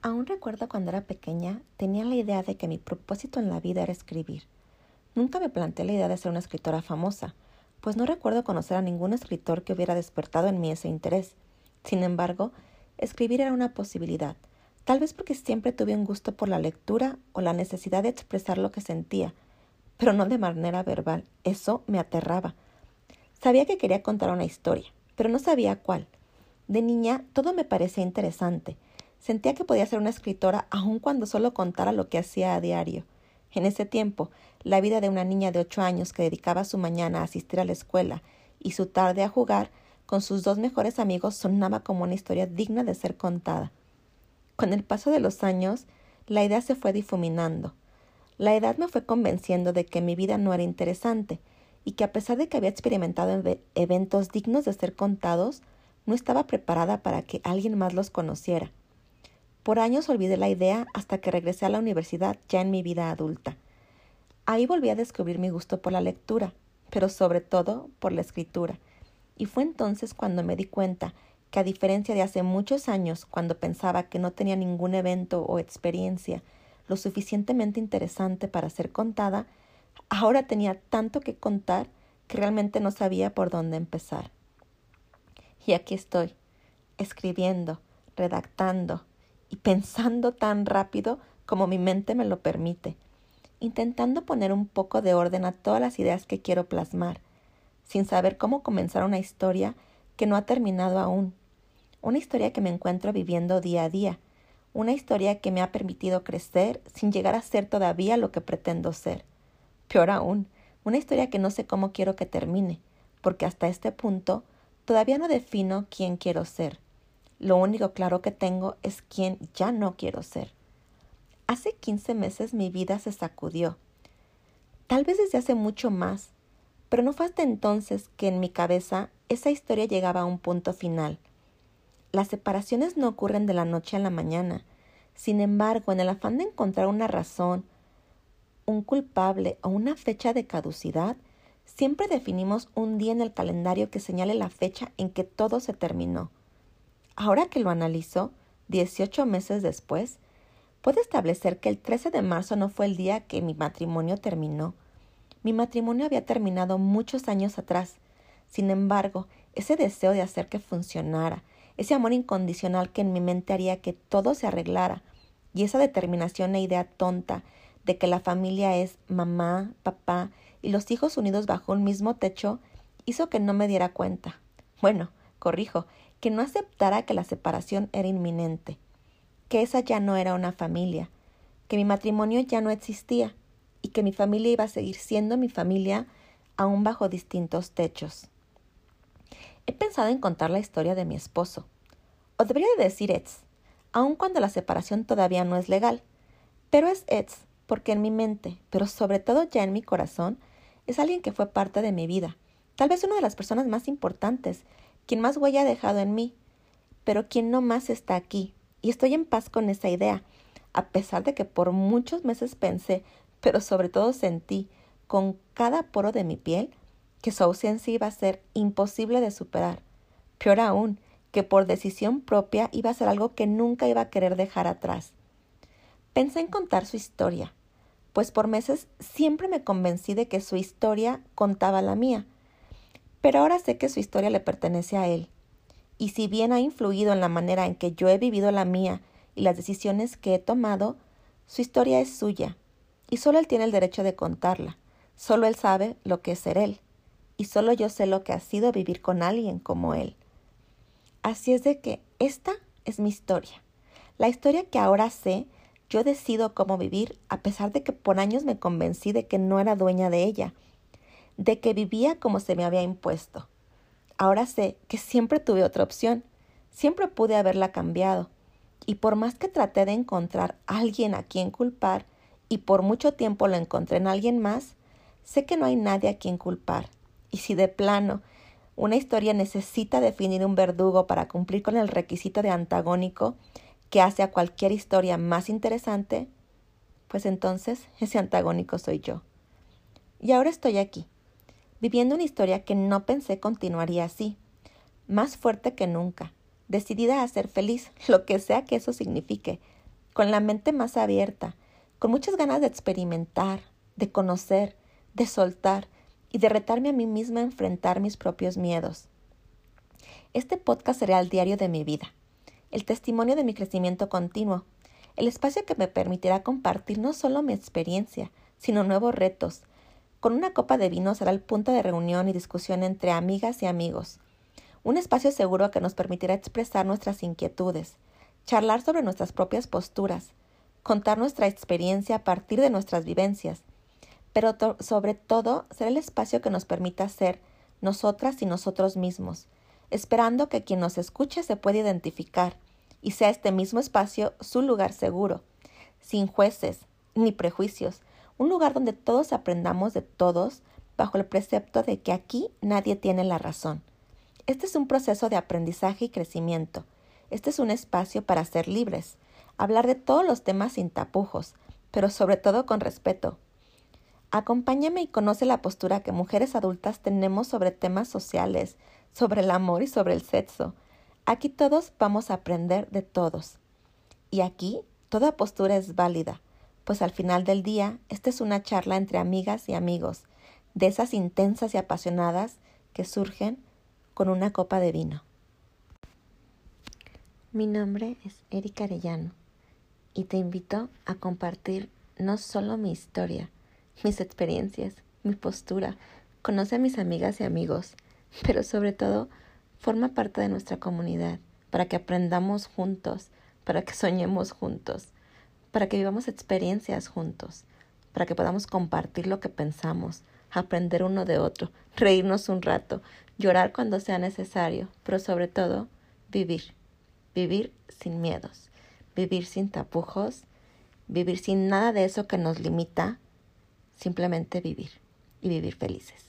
Aún recuerdo cuando era pequeña, tenía la idea de que mi propósito en la vida era escribir. Nunca me planteé la idea de ser una escritora famosa, pues no recuerdo conocer a ningún escritor que hubiera despertado en mí ese interés. Sin embargo, escribir era una posibilidad, tal vez porque siempre tuve un gusto por la lectura o la necesidad de expresar lo que sentía, pero no de manera verbal. Eso me aterraba. Sabía que quería contar una historia, pero no sabía cuál. De niña todo me parecía interesante, Sentía que podía ser una escritora aun cuando solo contara lo que hacía a diario. En ese tiempo, la vida de una niña de ocho años que dedicaba su mañana a asistir a la escuela y su tarde a jugar con sus dos mejores amigos sonaba como una historia digna de ser contada. Con el paso de los años, la idea se fue difuminando. La edad me fue convenciendo de que mi vida no era interesante y que a pesar de que había experimentado eventos dignos de ser contados, no estaba preparada para que alguien más los conociera. Por años olvidé la idea hasta que regresé a la universidad ya en mi vida adulta. Ahí volví a descubrir mi gusto por la lectura, pero sobre todo por la escritura. Y fue entonces cuando me di cuenta que a diferencia de hace muchos años, cuando pensaba que no tenía ningún evento o experiencia lo suficientemente interesante para ser contada, ahora tenía tanto que contar que realmente no sabía por dónde empezar. Y aquí estoy, escribiendo, redactando, y pensando tan rápido como mi mente me lo permite, intentando poner un poco de orden a todas las ideas que quiero plasmar, sin saber cómo comenzar una historia que no ha terminado aún, una historia que me encuentro viviendo día a día, una historia que me ha permitido crecer sin llegar a ser todavía lo que pretendo ser. Peor aún, una historia que no sé cómo quiero que termine, porque hasta este punto todavía no defino quién quiero ser. Lo único claro que tengo es quién ya no quiero ser. Hace quince meses mi vida se sacudió. Tal vez desde hace mucho más, pero no fue hasta entonces que en mi cabeza esa historia llegaba a un punto final. Las separaciones no ocurren de la noche a la mañana. Sin embargo, en el afán de encontrar una razón, un culpable o una fecha de caducidad, siempre definimos un día en el calendario que señale la fecha en que todo se terminó. Ahora que lo analizo, 18 meses después, puedo establecer que el 13 de marzo no fue el día que mi matrimonio terminó. Mi matrimonio había terminado muchos años atrás. Sin embargo, ese deseo de hacer que funcionara, ese amor incondicional que en mi mente haría que todo se arreglara, y esa determinación e idea tonta de que la familia es mamá, papá y los hijos unidos bajo un mismo techo, hizo que no me diera cuenta. Bueno, corrijo, que no aceptara que la separación era inminente, que esa ya no era una familia, que mi matrimonio ya no existía y que mi familia iba a seguir siendo mi familia aún bajo distintos techos. He pensado en contar la historia de mi esposo, o debería decir Eds, aun cuando la separación todavía no es legal, pero es Eds porque en mi mente, pero sobre todo ya en mi corazón, es alguien que fue parte de mi vida, tal vez una de las personas más importantes quien más huella ha dejado en mí, pero quien no más está aquí. Y estoy en paz con esa idea, a pesar de que por muchos meses pensé, pero sobre todo sentí, con cada poro de mi piel, que su ausencia iba a ser imposible de superar. Peor aún, que por decisión propia iba a ser algo que nunca iba a querer dejar atrás. Pensé en contar su historia, pues por meses siempre me convencí de que su historia contaba la mía, pero ahora sé que su historia le pertenece a él. Y si bien ha influido en la manera en que yo he vivido la mía y las decisiones que he tomado, su historia es suya, y solo él tiene el derecho de contarla. Solo él sabe lo que es ser él, y solo yo sé lo que ha sido vivir con alguien como él. Así es de que esta es mi historia. La historia que ahora sé, yo decido cómo vivir, a pesar de que por años me convencí de que no era dueña de ella, de que vivía como se me había impuesto. Ahora sé que siempre tuve otra opción, siempre pude haberla cambiado, y por más que traté de encontrar a alguien a quien culpar, y por mucho tiempo lo encontré en alguien más, sé que no hay nadie a quien culpar. Y si de plano una historia necesita definir un verdugo para cumplir con el requisito de antagónico que hace a cualquier historia más interesante, pues entonces ese antagónico soy yo. Y ahora estoy aquí, viviendo una historia que no pensé continuaría así, más fuerte que nunca, decidida a ser feliz, lo que sea que eso signifique, con la mente más abierta, con muchas ganas de experimentar, de conocer, de soltar y de retarme a mí misma a enfrentar mis propios miedos. Este podcast será el diario de mi vida, el testimonio de mi crecimiento continuo, el espacio que me permitirá compartir no solo mi experiencia, sino nuevos retos. Con una copa de vino será el punto de reunión y discusión entre amigas y amigos. Un espacio seguro que nos permitirá expresar nuestras inquietudes, charlar sobre nuestras propias posturas, contar nuestra experiencia a partir de nuestras vivencias, pero sobre todo será el espacio que nos permita ser nosotras y nosotros mismos, esperando que quien nos escuche se pueda identificar y sea este mismo espacio su lugar seguro, sin jueces ni prejuicios, un lugar donde todos aprendamos de todos bajo el precepto de que aquí nadie tiene la razón. Este es un proceso de aprendizaje y crecimiento, este es un espacio para ser libres, hablar de todos los temas sin tapujos, pero sobre todo con respeto. Acompáñame y conoce la postura que mujeres adultas tenemos sobre temas sociales, sobre el amor y sobre el sexo. Aquí todos vamos a aprender de todos. Y aquí toda postura es válida, pues al final del día esta es una charla entre amigas y amigos, de esas intensas y apasionadas que surgen con una copa de vino. Mi nombre es Erika Arellano y te invito a compartir no solo mi historia, mis experiencias, mi postura, conoce a mis amigas y amigos, pero sobre todo forma parte de nuestra comunidad para que aprendamos juntos, para que soñemos juntos, para que vivamos experiencias juntos, para que podamos compartir lo que pensamos, aprender uno de otro, reírnos un rato, llorar cuando sea necesario, pero sobre todo vivir vivir sin miedos, vivir sin tapujos, vivir sin nada de eso que nos limita, simplemente vivir y vivir felices.